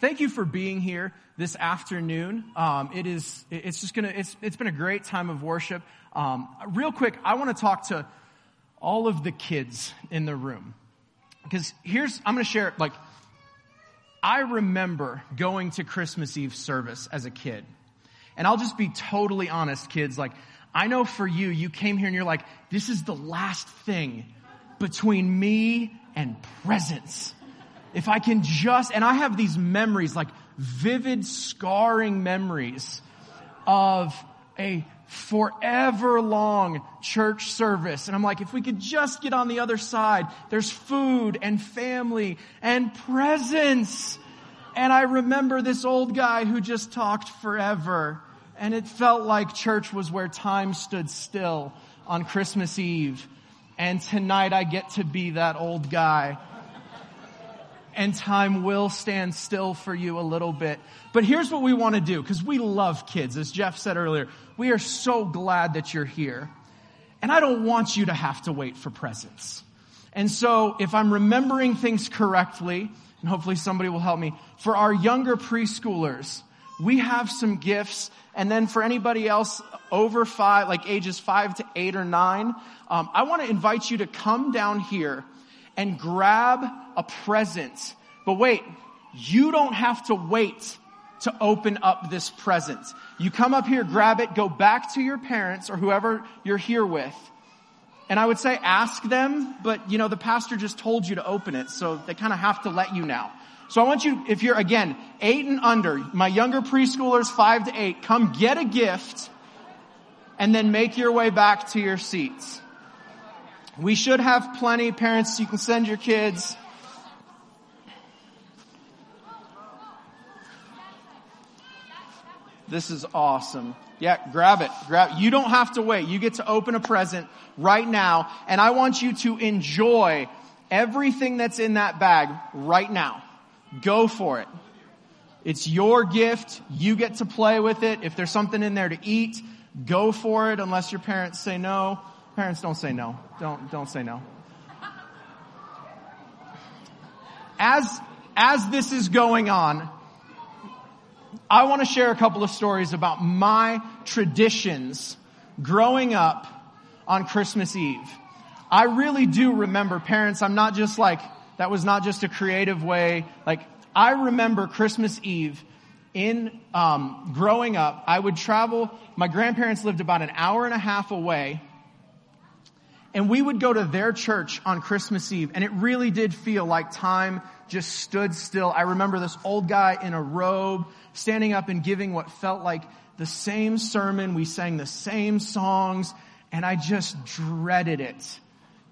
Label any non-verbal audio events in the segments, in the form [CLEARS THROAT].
thank you for being here this afternoon. Um, it is, it's just gonna, it's, it's been a great time of worship. Um, real quick, I want to talk to all of the kids in the room. Because here's, I'm to share, like, I remember going to Christmas Eve service as a kid. And I'll just be totally honest, kids. Like, I know for you, you came here and you're like, this is the last thing between me and presents. If I can just, and I have these memories, like vivid, scarring memories of a forever long church service. And I'm like, if we could just get on the other side, there's food and family and presents. And I remember this old guy who just talked forever. And it felt like church was where time stood still on Christmas Eve. And tonight I get to be that old guy and time will stand still for you a little bit. But here's what we want to do, because we love kids, as Jeff said earlier. We are so glad that you're here. And I don't want you to have to wait for presents. And so if I'm remembering things correctly, and hopefully somebody will help me, for our younger preschoolers, we have some gifts. And then for anybody else over five, like ages five to eight or nine, um, I want to invite you to come down here and grab a present. But wait, you don't have to wait to open up this present. You come up here, grab it, go back to your parents or whoever you're here with. And I would say ask them, but you know, the pastor just told you to open it, so they kind of have to let you now. So I want you, if you're again, eight and under, my younger preschoolers, five to eight, come get a gift and then make your way back to your seats. We should have plenty. Parents, you can send your kids. This is awesome. Yeah, grab it. Grab You don't have to wait. You get to open a present right now. And I want you to enjoy everything that's in that bag right now. Go for it. It's your gift. You get to play with it. If there's something in there to eat, go for it unless your parents say no. Parents, don't say no. Don't, don't say no. As, as this is going on, I want to share a couple of stories about my traditions growing up on Christmas Eve. I really do remember parents, I'm not just like, that was not just a creative way. Like, I remember Christmas Eve in um, growing up. I would travel. My grandparents lived about an hour and a half away, and we would go to their church on Christmas Eve, and it really did feel like time just stood still. I remember this old guy in a robe standing up and giving what felt like the same sermon. We sang the same songs, and I just dreaded it.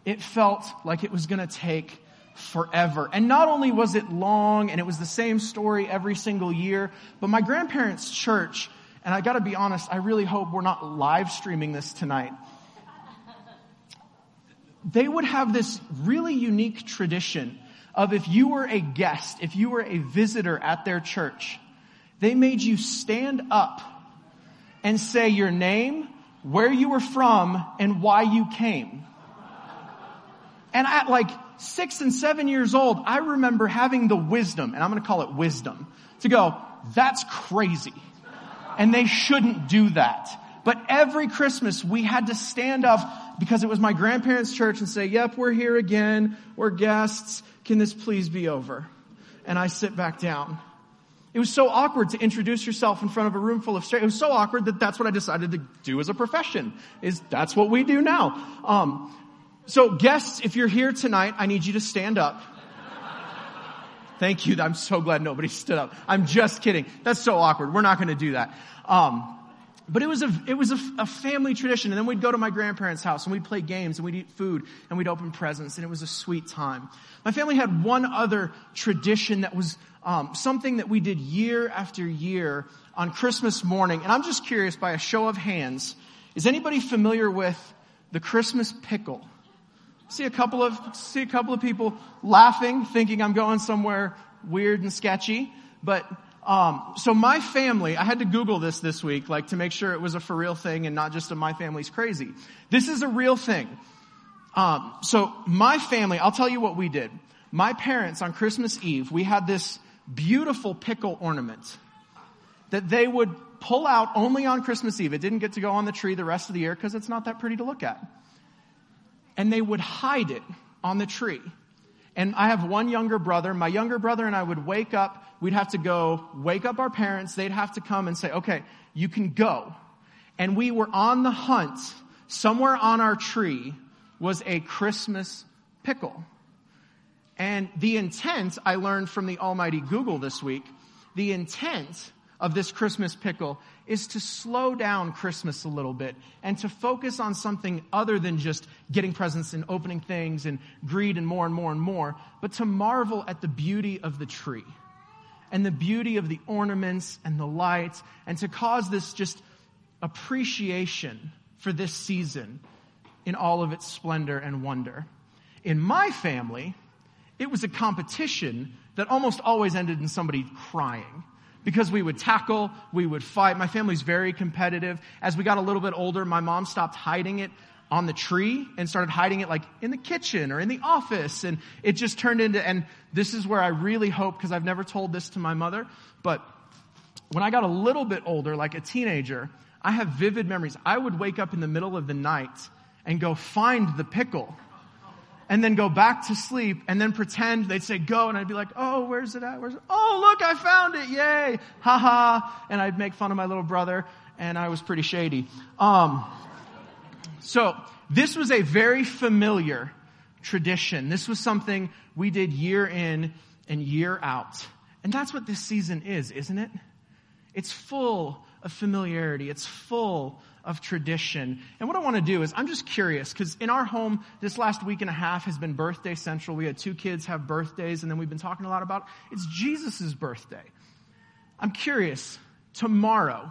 It felt like it was going to take forever. And not only was it long and it was the same story every single year, but my grandparents' church, and I gotta be honest, I really hope we're not live streaming this tonight they would have this really unique tradition of if you were a guest, if you were a visitor at their church, they made you stand up and say your name, where you were from, and why you came. And at like six and seven years old, I remember having the wisdom, and I'm to call it wisdom, to go, that's crazy. And they shouldn't do that. But every Christmas we had to stand up because it was my grandparents' church and say, yep, we're here again. We're guests. Can this please be over? And I sit back down. It was so awkward to introduce yourself in front of a room full of strangers. It was so awkward that that's what I decided to do as a profession. Is that's what we do now. Um, so guests, if you're here tonight, I need you to stand up. Thank you. I'm so glad nobody [LAUGHS] stood up. I'm just kidding. That's so awkward. We're not going to do that. Um, but it was a, it was a, a, family tradition. And then we'd go to my grandparents' house and we'd play games and we'd eat food and we'd open presents and it was a sweet time. My family had one other tradition that was um, something that we did year after year on Christmas morning. And I'm just curious by a show of hands, is anybody familiar with the Christmas pickle? See a couple of, see a couple of people laughing, thinking I'm going somewhere weird and sketchy. But um, so my family, I had to Google this this week, like to make sure it was a for real thing and not just a my family's crazy. This is a real thing. Um, so my family, I'll tell you what we did. My parents on Christmas Eve, we had this beautiful pickle ornament that they would pull out only on Christmas Eve. It didn't get to go on the tree the rest of the year because it's not that pretty to look at. And they would hide it on the tree. And I have one younger brother. My younger brother and I would wake up. We'd have to go wake up our parents. They'd have to come and say, okay, you can go. And we were on the hunt. Somewhere on our tree was a Christmas pickle. And the intent I learned from the almighty Google this week, the intent of this Christmas pickle is to slow down Christmas a little bit and to focus on something other than just getting presents and opening things and greed and more and more and more, but to marvel at the beauty of the tree and the beauty of the ornaments and the lights and to cause this just appreciation for this season in all of its splendor and wonder. In my family, it was a competition that almost always ended in somebody crying because we would tackle, we would fight. My family's very competitive. As we got a little bit older, my mom stopped hiding it on the tree and started hiding it like in the kitchen or in the office. And it just turned into, and this is where I really hope, because I've never told this to my mother, but when I got a little bit older, like a teenager, I have vivid memories. I would wake up in the middle of the night and go find the pickle and then go back to sleep and then pretend they'd say go and I'd be like, oh, where's it at? Where's it? Oh, look, I found it. Yay. Ha ha. And I'd make fun of my little brother and I was pretty shady. Um, so this was a very familiar tradition. This was something we did year in and year out. And that's what this season is, isn't it? It's full of familiarity. It's full of tradition. And what I want to do is, I'm just curious, because in our home, this last week and a half has been birthday central. We had two kids have birthdays, and then we've been talking a lot about it's Jesus' birthday. I'm curious, tomorrow,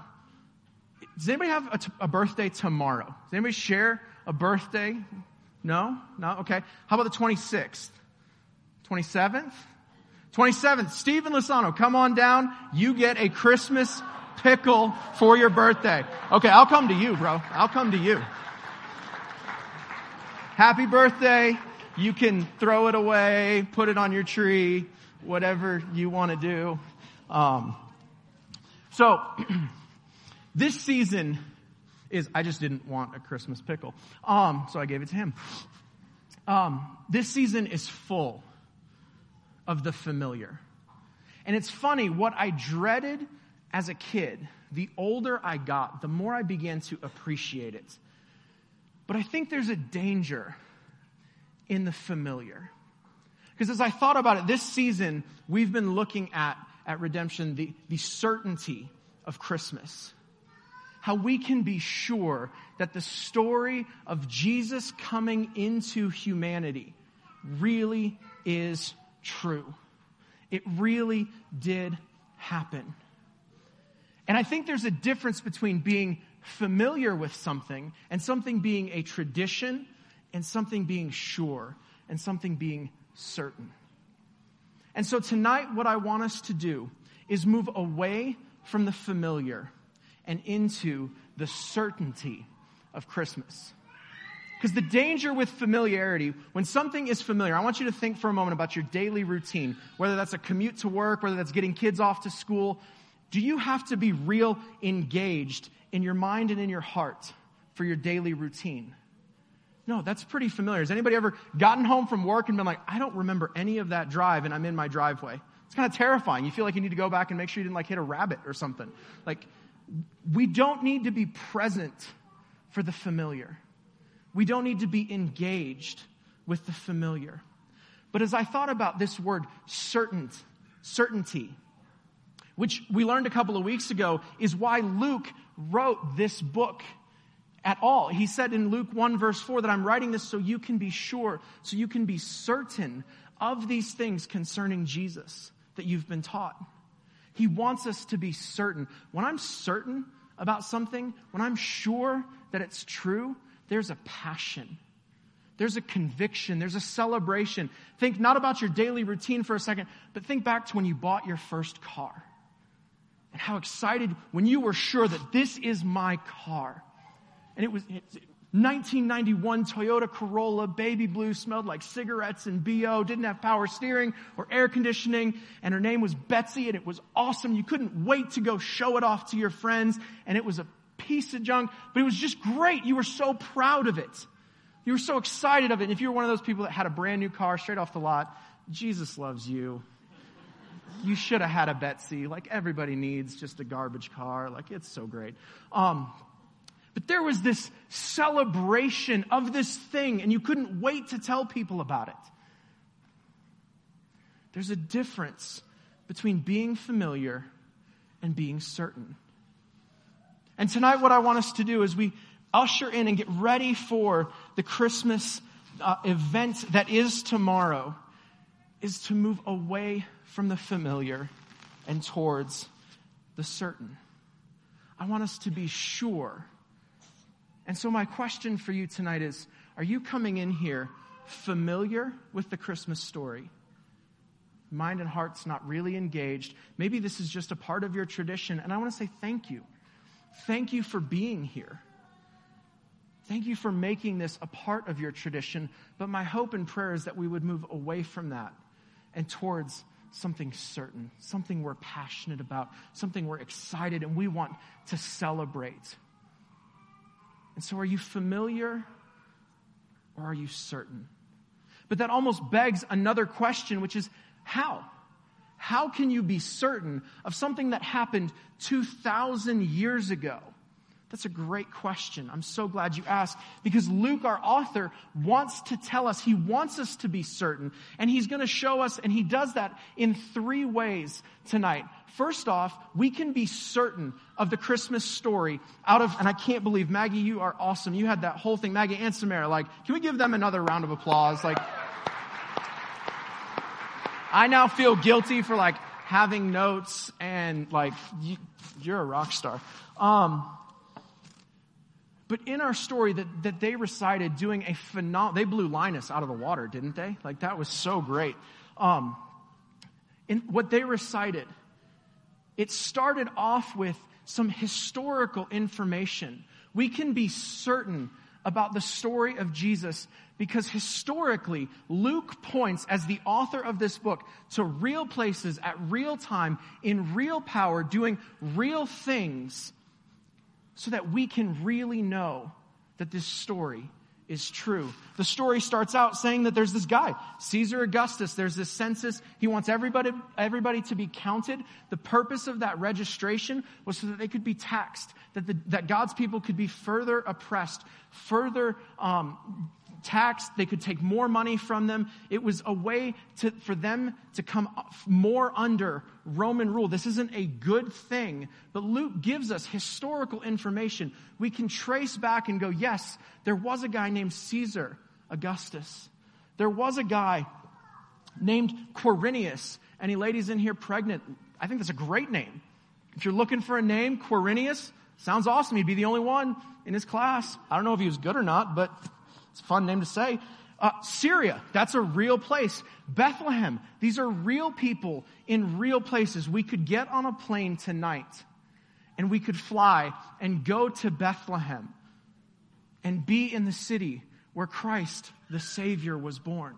does anybody have a, t- a birthday tomorrow? Does anybody share a birthday? No? No? Okay. How about the 26th? 27th? 27th. Stephen Lasano, come on down. You get a Christmas pickle for your birthday. Okay, I'll come to you, bro. I'll come to you. Happy birthday. You can throw it away, put it on your tree, whatever you want to do. Um, so, [CLEARS THROAT] this season is, I just didn't want a Christmas pickle. Um, so I gave it to him. Um, this season is full of the familiar. And it's funny, what I dreaded as a kid, the older I got, the more I began to appreciate it. But I think there's a danger in the familiar. Because as I thought about it, this season, we've been looking at, at redemption, the, the certainty of Christmas. How we can be sure that the story of Jesus coming into humanity really is true. It really did happen. And I think there's a difference between being familiar with something and something being a tradition and something being sure and something being certain. And so tonight, what I want us to do is move away from the familiar and into the certainty of Christmas. Because the danger with familiarity, when something is familiar, I want you to think for a moment about your daily routine, whether that's a commute to work, whether that's getting kids off to school, do you have to be real engaged in your mind and in your heart for your daily routine? No, that's pretty familiar. Has anybody ever gotten home from work and been like, I don't remember any of that drive and I'm in my driveway? It's kind of terrifying. You feel like you need to go back and make sure you didn't like hit a rabbit or something. Like, we don't need to be present for the familiar. We don't need to be engaged with the familiar. But as I thought about this word certain, certainty, which we learned a couple of weeks ago is why Luke wrote this book at all. He said in Luke 1 verse 4 that I'm writing this so you can be sure, so you can be certain of these things concerning Jesus that you've been taught. He wants us to be certain. When I'm certain about something, when I'm sure that it's true, there's a passion. There's a conviction. There's a celebration. Think not about your daily routine for a second, but think back to when you bought your first car and how excited when you were sure that this is my car. And it was, it, 1991 Toyota Corolla, baby blue, smelled like cigarettes and BO, didn't have power steering or air conditioning, and her name was Betsy, and it was awesome. You couldn't wait to go show it off to your friends, and it was a piece of junk, but it was just great. You were so proud of it. You were so excited of it. And if you were one of those people that had a brand new car straight off the lot, Jesus loves you. You should have had a Betsy. Like everybody needs just a garbage car. Like it's so great. Um, but there was this celebration of this thing, and you couldn't wait to tell people about it. There's a difference between being familiar and being certain. And tonight, what I want us to do is we usher in and get ready for the Christmas uh, event that is tomorrow, is to move away from the familiar and towards the certain. I want us to be sure and so, my question for you tonight is Are you coming in here familiar with the Christmas story? Mind and heart's not really engaged. Maybe this is just a part of your tradition. And I want to say thank you. Thank you for being here. Thank you for making this a part of your tradition. But my hope and prayer is that we would move away from that and towards something certain, something we're passionate about, something we're excited and we want to celebrate. And so, are you familiar or are you certain? But that almost begs another question, which is how? How can you be certain of something that happened 2,000 years ago? That's a great question. I'm so glad you asked because Luke, our author, wants to tell us, he wants us to be certain. And he's going to show us, and he does that in three ways tonight. First off, we can be certain of the Christmas story out of, and I can't believe, Maggie, you are awesome. You had that whole thing. Maggie and Samara, like, can we give them another round of applause? Like, I now feel guilty for like having notes and like, you, are a rock star. Um, but in our story that, that they recited doing a phenomenal, they blew Linus out of the water, didn't they? Like that was so great. Um, in what they recited, it started off with some historical information. We can be certain about the story of Jesus because historically, Luke points as the author of this book to real places at real time in real power doing real things so that we can really know that this story is true. The story starts out saying that there's this guy, Caesar Augustus. There's this census. He wants everybody, everybody to be counted. The purpose of that registration was so that they could be taxed, that, the, that God's people could be further oppressed, further um, taxed. They could take more money from them. It was a way to, for them to come more under Roman rule. This isn't a good thing, but Luke gives us historical information. We can trace back and go, yes, there was a guy named Caesar Augustus. There was a guy named Quirinius. Any ladies in here pregnant? I think that's a great name. If you're looking for a name, Quirinius, sounds awesome. He'd be the only one in his class. I don't know if he was good or not, but it's a fun name to say. Uh, Syria, that's a real place. Bethlehem, these are real people in real places. We could get on a plane tonight and we could fly and go to Bethlehem and be in the city where Christ, the Savior, was born.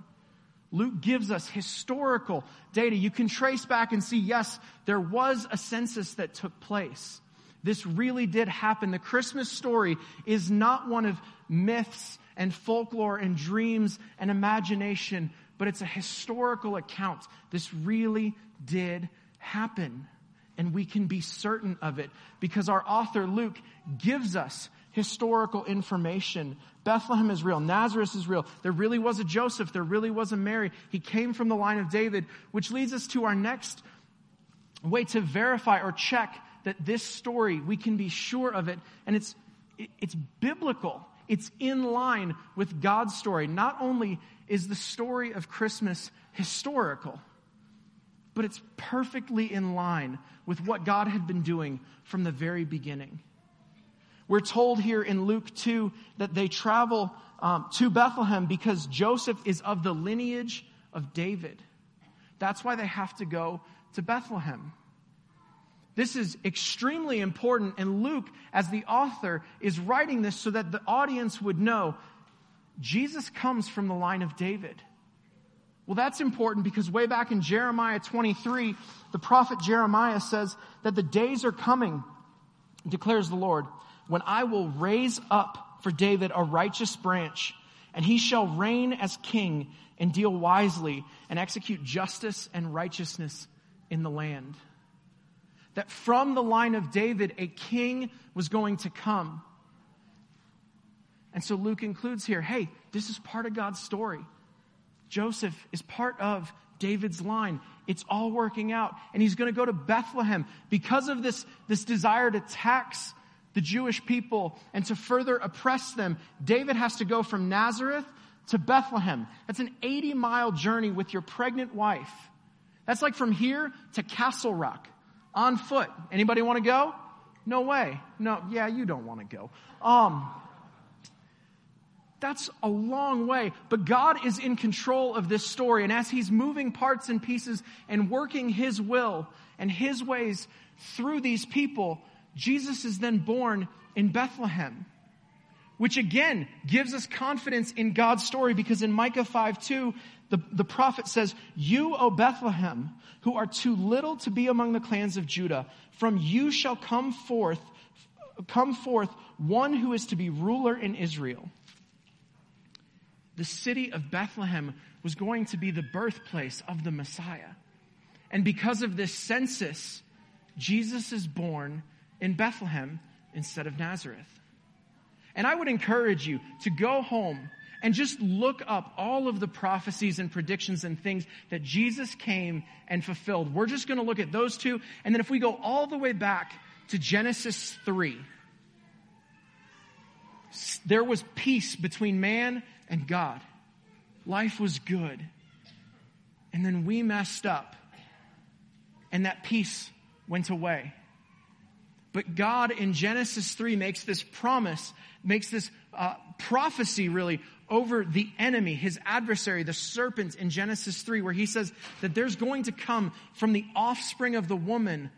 Luke gives us historical data. You can trace back and see, yes, there was a census that took place. This really did happen. The Christmas story is not one of myths and folklore and dreams and imagination, but it's a historical account. This really did happen. And we can be certain of it because our author Luke gives us historical information. Bethlehem is real. Nazareth is real. There really was a Joseph. There really was a Mary. He came from the line of David, which leads us to our next way to verify or check that this story, we can be sure of it. And it's, it's biblical. It's in line with God's story. Not only is the story of Christmas historical, but it's perfectly in line with what God had been doing from the very beginning. We're told here in Luke 2 that they travel um, to Bethlehem because Joseph is of the lineage of David. That's why they have to go to Bethlehem. This is extremely important, and Luke, as the author, is writing this so that the audience would know Jesus comes from the line of David. Well, that's important because way back in Jeremiah 23, the prophet Jeremiah says that the days are coming, declares the Lord, when I will raise up for David a righteous branch, and he shall reign as king and deal wisely and execute justice and righteousness in the land. That from the line of David, a king was going to come. And so Luke includes here hey, this is part of God's story. Joseph is part of David's line. It's all working out. And he's going to go to Bethlehem because of this, this desire to tax the Jewish people and to further oppress them. David has to go from Nazareth to Bethlehem. That's an 80 mile journey with your pregnant wife. That's like from here to Castle Rock on foot. Anybody want to go? No way. No, yeah, you don't want to go. Um, that's a long way, but God is in control of this story. And as He's moving parts and pieces and working His will and His ways through these people, Jesus is then born in Bethlehem, which again gives us confidence in God's story because in Micah 5 2, the, the prophet says, You, O Bethlehem, who are too little to be among the clans of Judah, from you shall come forth, come forth one who is to be ruler in Israel. The city of Bethlehem was going to be the birthplace of the Messiah. And because of this census, Jesus is born in Bethlehem instead of Nazareth. And I would encourage you to go home and just look up all of the prophecies and predictions and things that Jesus came and fulfilled. We're just going to look at those two. And then if we go all the way back to Genesis 3, there was peace between man and God. Life was good. And then we messed up. And that peace went away. But God in Genesis 3 makes this promise, makes this uh, prophecy really over the enemy, his adversary, the serpent in Genesis 3, where he says that there's going to come from the offspring of the woman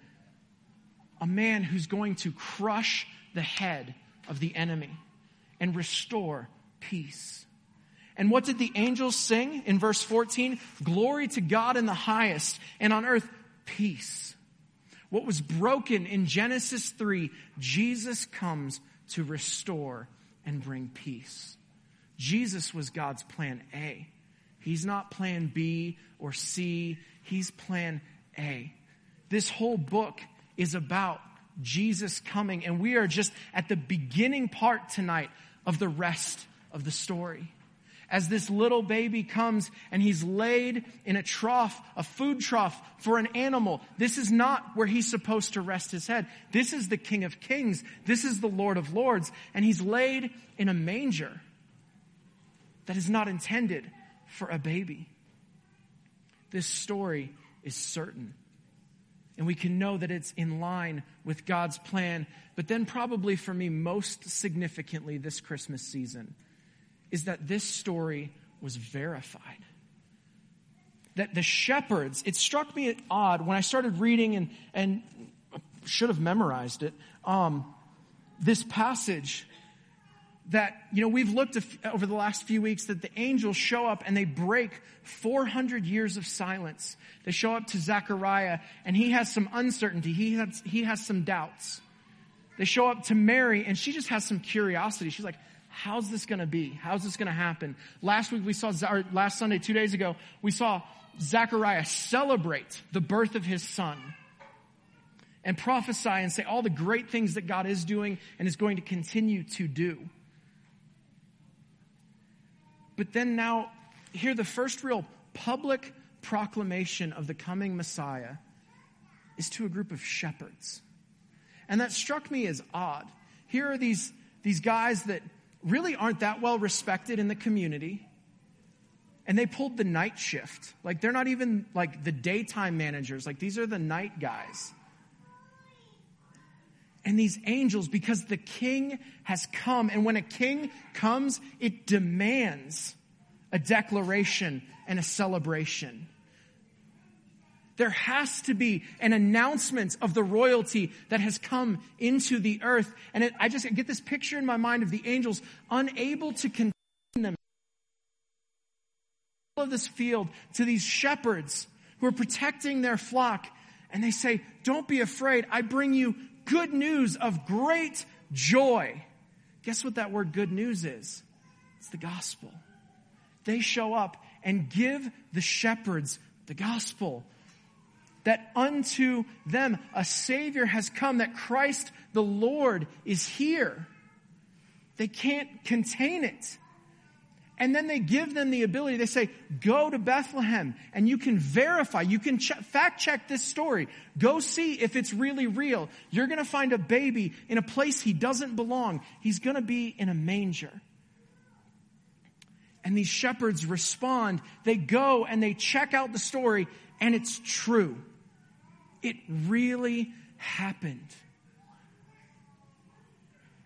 a man who's going to crush the head of the enemy and restore peace. And what did the angels sing in verse 14? Glory to God in the highest, and on earth, peace what was broken in Genesis 3, Jesus comes to restore and bring peace. Jesus was God's plan A. He's not plan B or C, he's plan A. This whole book is about Jesus coming, and we are just at the beginning part tonight of the rest of the story as this little baby comes and he's laid in a trough, a food trough for an animal. This is not where he's supposed to rest his head. This is the King of Kings. This is the Lord of Lords. And he's laid in a manger that is not intended for a baby. This story is certain. And we can know that it's in line with God's plan. But then, probably for me, most significantly this Christmas season, is that this story was verified. That the shepherds, it struck me odd when I started reading and, and should have memorized it, um, this passage that, you know, we've looked over the last few weeks that the angels show up and they break 400 years of silence. They show up to Zechariah and he has some uncertainty. He has, he has some doubts. They show up to Mary and she just has some curiosity. She's like, how's this going to be? How's this going to happen? Last week we saw, or last Sunday, two days ago, we saw Zechariah celebrate the birth of his son and prophesy and say all the great things that God is doing and is going to continue to do. But then now, here the first real public proclamation of the coming Messiah is to a group of shepherds. And that struck me as odd. Here are these, these guys that really aren't that well respected in the community. And they pulled the night shift. Like they're not even like the daytime managers. Like these are the night guys. And these angels, because the king has come, and when a king comes, it demands a declaration and a celebration. There has to be an announcement of the royalty that has come into the earth. And it, I just get this picture in my mind of the angels unable to contain them of this field to these shepherds who are protecting their flock. And they say, don't be afraid. I bring you good news of great joy. Guess what that word good news is? It's the gospel. They show up and give the shepherds the gospel. That unto them a Savior has come, that Christ the Lord is here. They can't contain it. And then they give them the ability, they say, go to Bethlehem and you can verify, you can fact check this story. Go see if it's really real. You're gonna find a baby in a place he doesn't belong. He's gonna be in a manger. And these shepherds respond. They go and they check out the story and it's true. It really happened.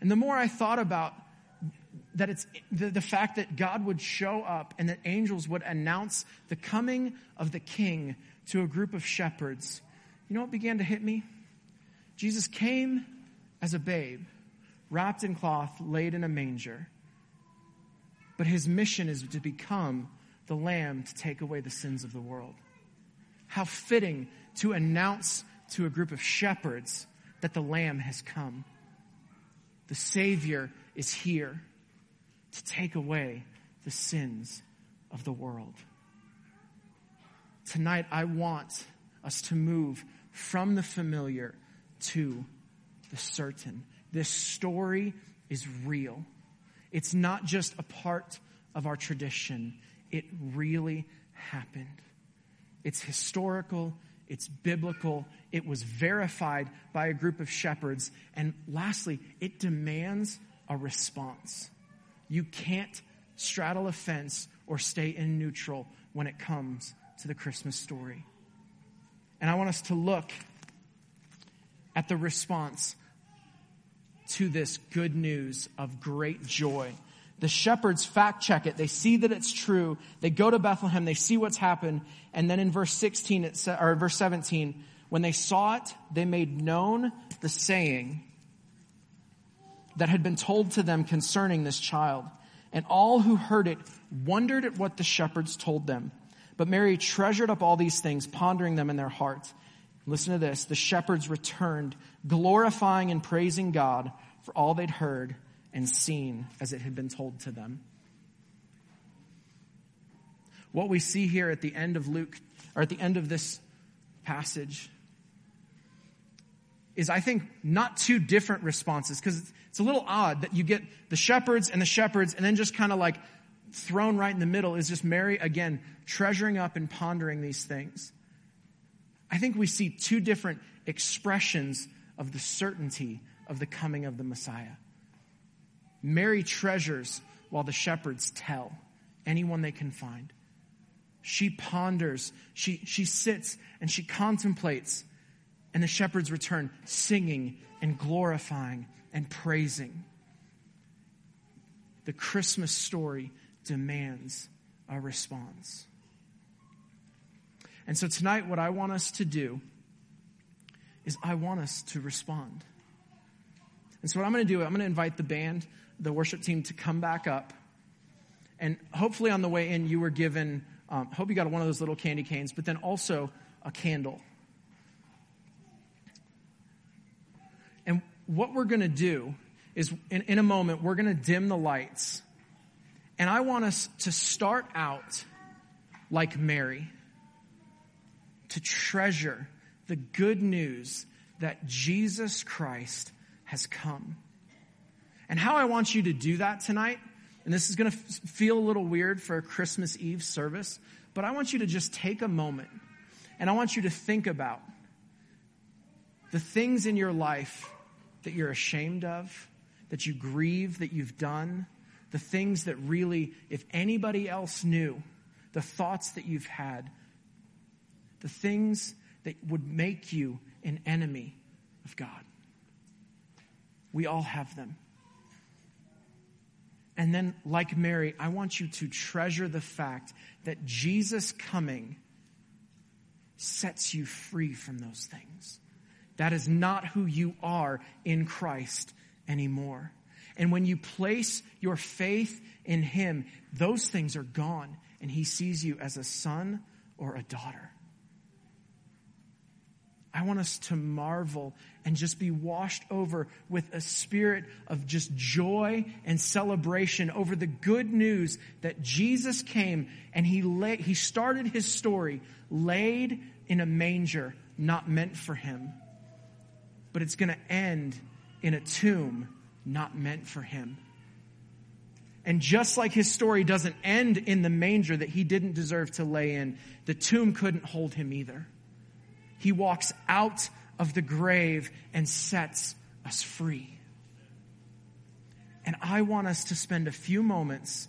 And the more I thought about that it's the, the fact that God would show up and that angels would announce the coming of the king to a group of shepherds, you know what began to hit me? Jesus came as a babe, wrapped in cloth, laid in a manger. But his mission is to become the lamb to take away the sins of the world. How fitting to announce to a group of shepherds that the lamb has come. The savior is here to take away the sins of the world. Tonight, I want us to move from the familiar to the certain. This story is real. It's not just a part of our tradition. It really happened. It's historical. It's biblical. It was verified by a group of shepherds. And lastly, it demands a response. You can't straddle a fence or stay in neutral when it comes to the Christmas story. And I want us to look at the response to this good news of great joy. The shepherds fact check it. They see that it's true. They go to Bethlehem. They see what's happened. And then in verse 16, it sa- or verse 17, when they saw it, they made known the saying that had been told to them concerning this child. And all who heard it wondered at what the shepherds told them. But Mary treasured up all these things, pondering them in their hearts. Listen to this. The shepherds returned, glorifying and praising God for all they'd heard and seen as it had been told to them. What we see here at the end of Luke, or at the end of this passage, is I think not two different responses because it's a little odd that you get the shepherds and the shepherds and then just kind of like thrown right in the middle is just Mary again treasuring up and pondering these things. I think we see two different expressions of the certainty of the coming of the Messiah. Mary treasures while the shepherds tell anyone they can find. She ponders, she, she sits and she contemplates and the shepherds return singing and glorifying and praising. The Christmas story demands a response. And so tonight, what I want us to do is I want us to respond. And so, what I'm going to do, I'm going to invite the band, the worship team, to come back up. And hopefully, on the way in, you were given, um, hope you got one of those little candy canes, but then also a candle. And what we're going to do is, in, in a moment, we're going to dim the lights. And I want us to start out like Mary, to treasure the good news that Jesus Christ has come. And how I want you to do that tonight, and this is going to f- feel a little weird for a Christmas Eve service, but I want you to just take a moment and I want you to think about the things in your life that you're ashamed of, that you grieve that you've done, the things that really, if anybody else knew, the thoughts that you've had, the things that would make you an enemy of God. We all have them. And then, like Mary, I want you to treasure the fact that Jesus coming sets you free from those things. That is not who you are in Christ anymore. And when you place your faith in Him, those things are gone, and He sees you as a son or a daughter. I want us to marvel and just be washed over with a spirit of just joy and celebration over the good news that Jesus came and he lay, he started his story laid in a manger not meant for him but it's going to end in a tomb not meant for him and just like his story doesn't end in the manger that he didn't deserve to lay in the tomb couldn't hold him either he walks out of the grave and sets us free. And I want us to spend a few moments.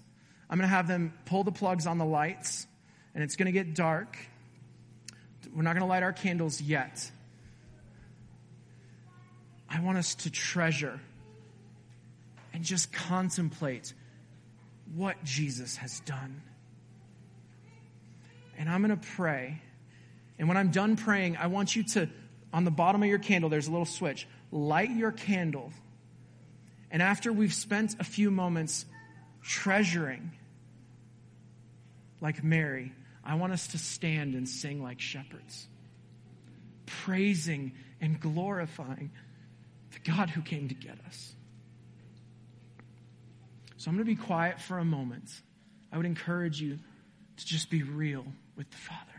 I'm going to have them pull the plugs on the lights, and it's going to get dark. We're not going to light our candles yet. I want us to treasure and just contemplate what Jesus has done. And I'm going to pray and when I'm done praying, I want you to, on the bottom of your candle, there's a little switch. Light your candle. And after we've spent a few moments treasuring, like Mary, I want us to stand and sing like shepherds, praising and glorifying the God who came to get us. So I'm going to be quiet for a moment. I would encourage you to just be real with the Father.